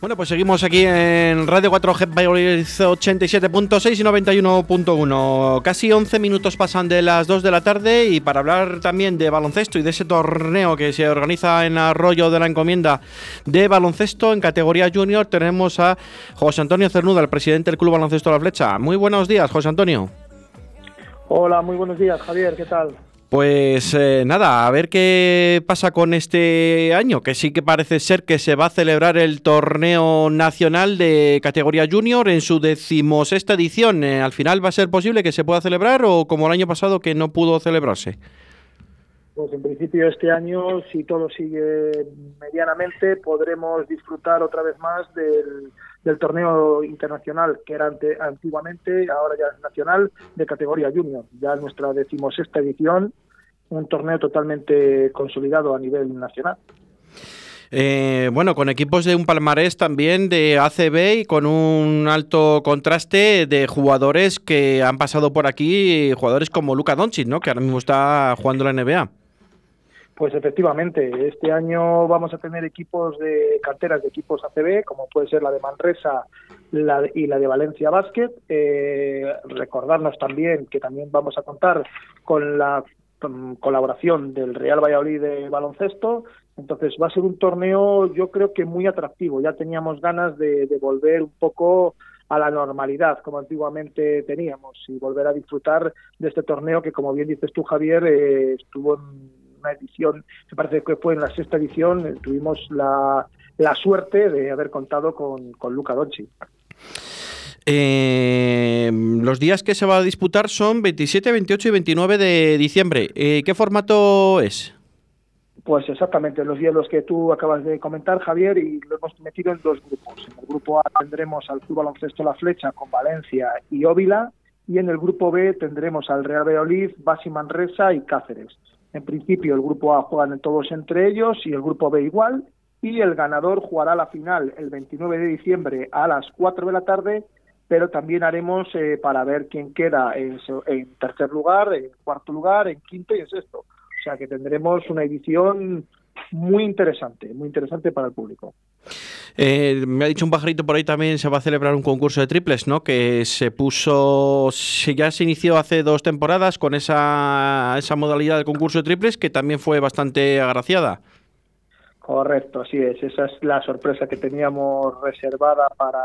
Bueno, pues seguimos aquí en Radio 4G 87.6 y 91.1. Casi 11 minutos pasan de las 2 de la tarde y para hablar también de baloncesto y de ese torneo que se organiza en Arroyo de la Encomienda de baloncesto en categoría junior tenemos a José Antonio Cernuda, el presidente del Club Baloncesto La Flecha. Muy buenos días, José Antonio. Hola, muy buenos días, Javier, ¿qué tal? Pues eh, nada, a ver qué pasa con este año, que sí que parece ser que se va a celebrar el torneo nacional de categoría junior en su decimosexta edición. Eh, ¿Al final va a ser posible que se pueda celebrar o como el año pasado que no pudo celebrarse? Pues en principio este año, si todo sigue medianamente, podremos disfrutar otra vez más del, torneo internacional que era antiguamente, ahora ya es nacional, de categoría junior. Ya es nuestra decimosexta edición, un torneo totalmente consolidado a nivel nacional. Eh, bueno, con equipos de un palmarés también de ACB y con un alto contraste de jugadores que han pasado por aquí, jugadores como Luka Doncic, ¿no? que ahora mismo está jugando la NBA. Pues efectivamente, este año vamos a tener equipos de carteras de equipos ACB, como puede ser la de Manresa y la de Valencia Basket. Eh, recordarnos también que también vamos a contar con la colaboración del Real Valladolid de baloncesto. Entonces va a ser un torneo yo creo que muy atractivo. Ya teníamos ganas de, volver un poco a la normalidad como antiguamente teníamos y volver a disfrutar de este torneo que como bien dices tú Javier eh, estuvo en una edición, me parece que fue en la sexta edición, eh, tuvimos la, la suerte de haber contado con, con Luca Donchi. Eh, los días que se va a disputar son 27, 28 y 29 de diciembre. Eh, ¿Qué formato es? Pues exactamente, los días los que tú acabas de comentar, Javier, y lo hemos metido en dos grupos. En el grupo A tendremos al Club Baloncesto La Flecha con Valencia y Óvila, y en el grupo B tendremos al Real Valladolid, Basi Manresa y Cáceres. En principio, el grupo A juegan todos entre ellos y el grupo B igual. Y el ganador jugará la final el 29 de diciembre a las 4 de la tarde, pero también haremos eh, para ver quién queda en, en tercer lugar, en cuarto lugar, en quinto y en sexto. O sea que tendremos una edición muy interesante, muy interesante para el público. Eh, me ha dicho un pajarito por ahí también se va a celebrar un concurso de triples, ¿no? Que se puso, ya se inició hace dos temporadas con esa, esa modalidad de concurso de triples que también fue bastante agraciada. Correcto, así es. Esa es la sorpresa que teníamos reservada para,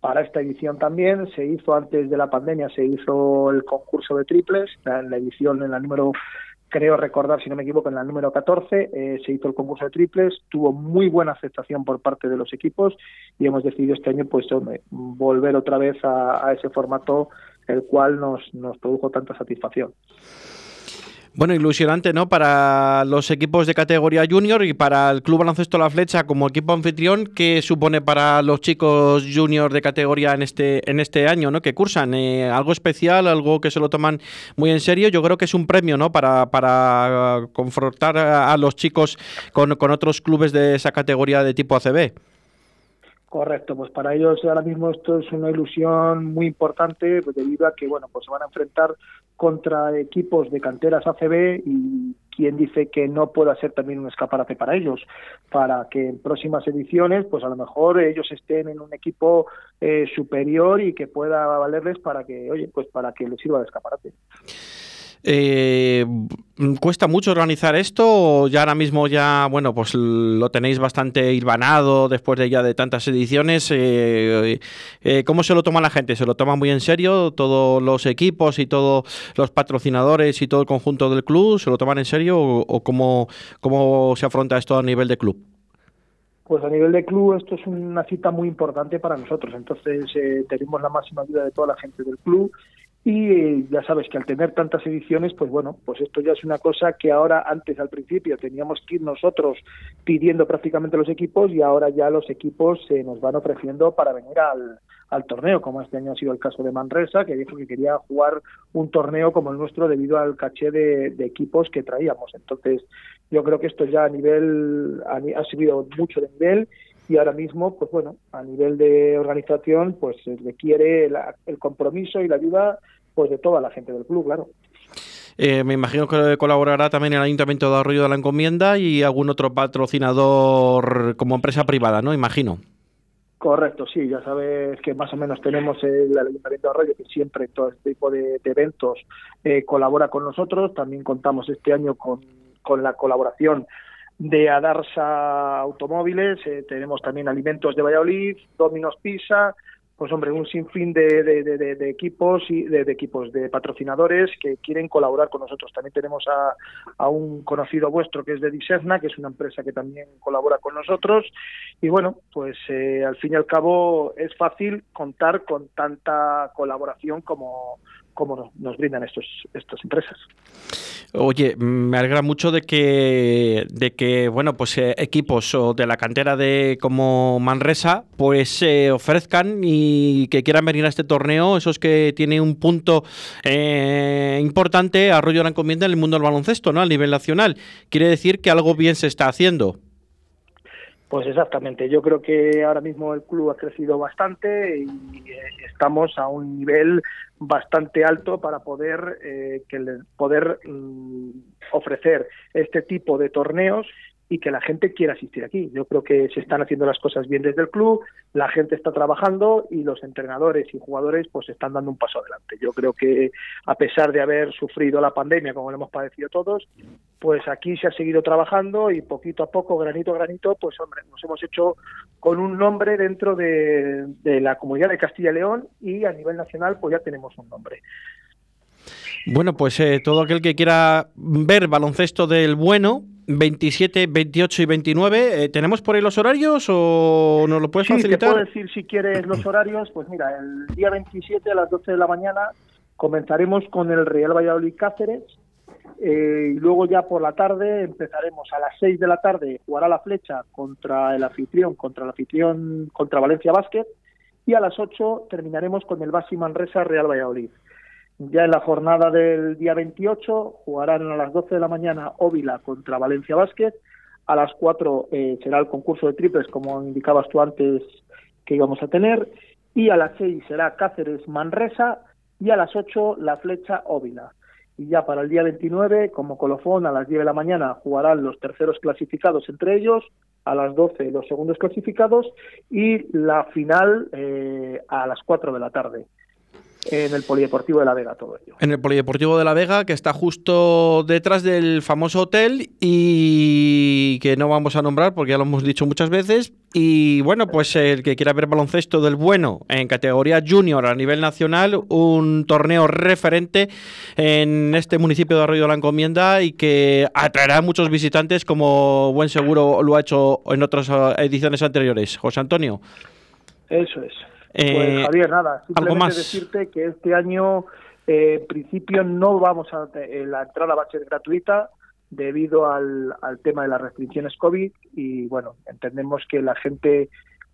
para esta edición también. Se hizo antes de la pandemia, se hizo el concurso de triples, en la edición, en la número creo recordar, si no me equivoco, en la número 14 eh, se hizo el concurso de triples, tuvo muy buena aceptación por parte de los equipos y hemos decidido este año pues volver otra vez a, a ese formato el cual nos, nos produjo tanta satisfacción. Bueno, ilusionante, ¿no? Para los equipos de categoría junior y para el Club Baloncesto La Flecha como equipo anfitrión, ¿qué supone para los chicos junior de categoría en este en este año, ¿no? Que cursan eh, algo especial, algo que se lo toman muy en serio. Yo creo que es un premio, ¿no? Para, para confrontar a, los chicos con, con otros clubes de esa categoría de tipo ACB. Correcto, pues para ellos ahora mismo esto es una ilusión muy importante pues debido a que bueno pues se van a enfrentar contra equipos de canteras ACB y quien dice que no pueda ser también un escaparate para ellos para que en próximas ediciones pues a lo mejor ellos estén en un equipo eh, superior y que pueda valerles para que oye pues para que les sirva de escaparate. Eh, ¿Cuesta mucho organizar esto o ya ahora mismo ya, bueno, pues lo tenéis bastante hilvanado después de ya de tantas ediciones? Eh, eh, ¿Cómo se lo toma la gente? ¿Se lo toma muy en serio todos los equipos y todos los patrocinadores y todo el conjunto del club? ¿Se lo toman en serio o, cómo, cómo se afronta esto a nivel de club? Pues a nivel de club esto es una cita muy importante para nosotros. Entonces eh, tenemos la máxima ayuda de toda la gente del club y ya sabes que al tener tantas ediciones, pues bueno, pues esto ya es una cosa que ahora, antes al principio, teníamos que ir nosotros pidiendo prácticamente los equipos y ahora ya los equipos se nos van ofreciendo para venir al, al torneo, como este año ha sido el caso de Manresa, que dijo que quería jugar un torneo como el nuestro debido al caché de, equipos que traíamos. Entonces, yo creo que esto ya a nivel, ha subido mucho de nivel y ahora mismo, pues bueno, a nivel de organización, pues requiere el compromiso y la ayuda pues de toda la gente del club, claro. Eh, me imagino que colaborará también el Ayuntamiento de Arroyo de la Encomienda y algún otro patrocinador como empresa privada, ¿no? Imagino. Correcto, sí, ya sabes que más o menos tenemos el Ayuntamiento de Arroyo que siempre en todo este tipo de, eventos eh, colabora con nosotros. También contamos este año con, con la colaboración de Adarsa Automóviles, eh, tenemos también Alimentos de Valladolid, Dominos Pisa, pues hombre, un sinfín de, de, equipos y de, equipos de patrocinadores que quieren colaborar con nosotros. También tenemos a, un conocido vuestro que es de Disegna, que es una empresa que también colabora con nosotros. Y bueno, pues eh, al fin y al cabo es fácil contar con tanta colaboración como, como nos brindan estos, estas empresas. Oye, me alegra mucho de que, de que bueno, pues eh, equipos o de la cantera de como Manresa, pues se ofrezcan y que quieran venir a este torneo, esos que tienen un punto eh, importante, arroyo la encomienda en el mundo del baloncesto, ¿no? A nivel nacional. Quiere decir que algo bien se está haciendo. Pues exactamente, yo creo que ahora mismo el club ha crecido bastante y eh, estamos a un nivel bastante alto para poder eh, que poder mm, ofrecer este tipo de torneos y que la gente quiera asistir aquí. Yo creo que se están haciendo las cosas bien desde el club, la gente está trabajando y los entrenadores y jugadores pues están dando un paso adelante. Yo creo que a pesar de haber sufrido la pandemia como lo hemos padecido todos, pues aquí se ha seguido trabajando y poquito a poco, granito a granito, pues hombre, nos hemos hecho con un nombre dentro de, de la comunidad de Castilla y León y a nivel nacional pues ya tenemos un nombre. Bueno, pues eh, todo aquel que quiera ver baloncesto del bueno, 27, 28 y 29, eh, ¿tenemos por ahí los horarios o nos lo puedes sí, facilitar? Te puedo decir si quieres los horarios, pues mira, el día 27 a las 12 de la mañana comenzaremos con el Real Valladolid Cáceres eh, y luego ya por la tarde empezaremos a las 6 de la tarde jugará la flecha contra el anfitrión, contra el anfitrión, contra Valencia Basket y a las 8 terminaremos con el Basi Manresa Real Valladolid. Ya en la jornada del día 28 jugarán a las 12 de la mañana Óvila contra Valencia Basket. A las 4 eh, será el concurso de triples, como indicabas tú antes que íbamos a tener. Y a las 6 será Cáceres Manresa. Y a las 8 la flecha Óvila. Y ya para el día 29, como colofón, a las 10 de la mañana jugarán los terceros clasificados entre ellos, a las 12 los segundos clasificados y la final eh, a las 4 de la tarde en el Polideportivo de La Vega todo ello. En el Polideportivo de La Vega, que está justo detrás del famoso hotel y que no vamos a nombrar porque ya lo hemos dicho muchas veces. Y bueno, pues el que quiera ver baloncesto del bueno en categoría junior a nivel nacional, un torneo referente en este municipio de Arroyo de la Encomienda y que atraerá a muchos visitantes como buen seguro lo ha hecho en otras ediciones anteriores. José Antonio. Eso es. Pues eh, Javier, nada, simplemente decirte que este año, eh, en principio, no vamos a. Eh, la entrada va a ser gratuita debido al, al tema de las restricciones COVID y, bueno, entendemos que la gente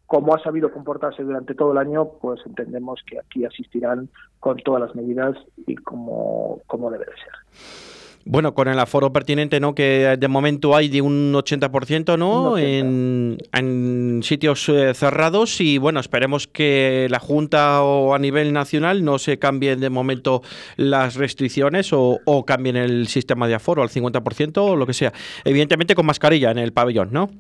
como ha sabido comportarse durante todo el año, pues entendemos que aquí asistirán con todas las medidas y como, como debe de ser. Bueno, con el aforo pertinente, ¿no? Que de momento hay de un 80%, ¿no? En, sitios eh, cerrados y bueno, esperemos que la Junta o a nivel nacional no se cambien de momento las restricciones o, o cambien el sistema de aforo al 50% o lo que sea. Evidentemente con mascarilla en el pabellón, ¿no?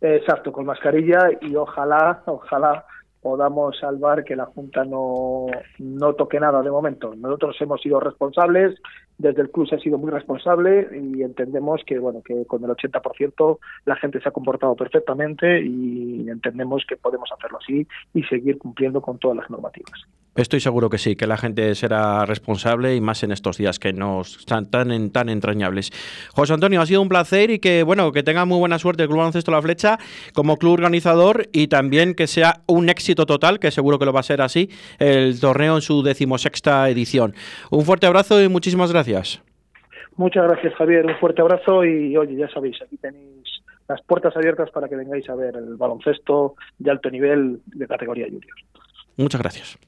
Exacto, con mascarilla y ojalá, ojalá podamos salvar que la Junta no, no toque nada de momento. Nosotros hemos sido responsables, desde el club se ha sido muy responsable y entendemos que bueno que con el 80% la gente se ha comportado perfectamente y entendemos que podemos hacerlo así y seguir cumpliendo con todas las normativas. Estoy seguro que sí, que la gente será responsable y más en estos días que nos están tan, tan entrañables. José Antonio, ha sido un placer y que bueno, que tenga muy buena suerte el Club Baloncesto La Flecha como club organizador y también que sea un éxito total, que seguro que lo va a ser así, el torneo en su decimosexta edición. Un fuerte abrazo y muchísimas gracias. Muchas gracias, Javier. Un fuerte abrazo y oye, ya sabéis, aquí tenéis las puertas abiertas para que vengáis a ver el baloncesto de alto nivel de categoría junior. Muchas gracias.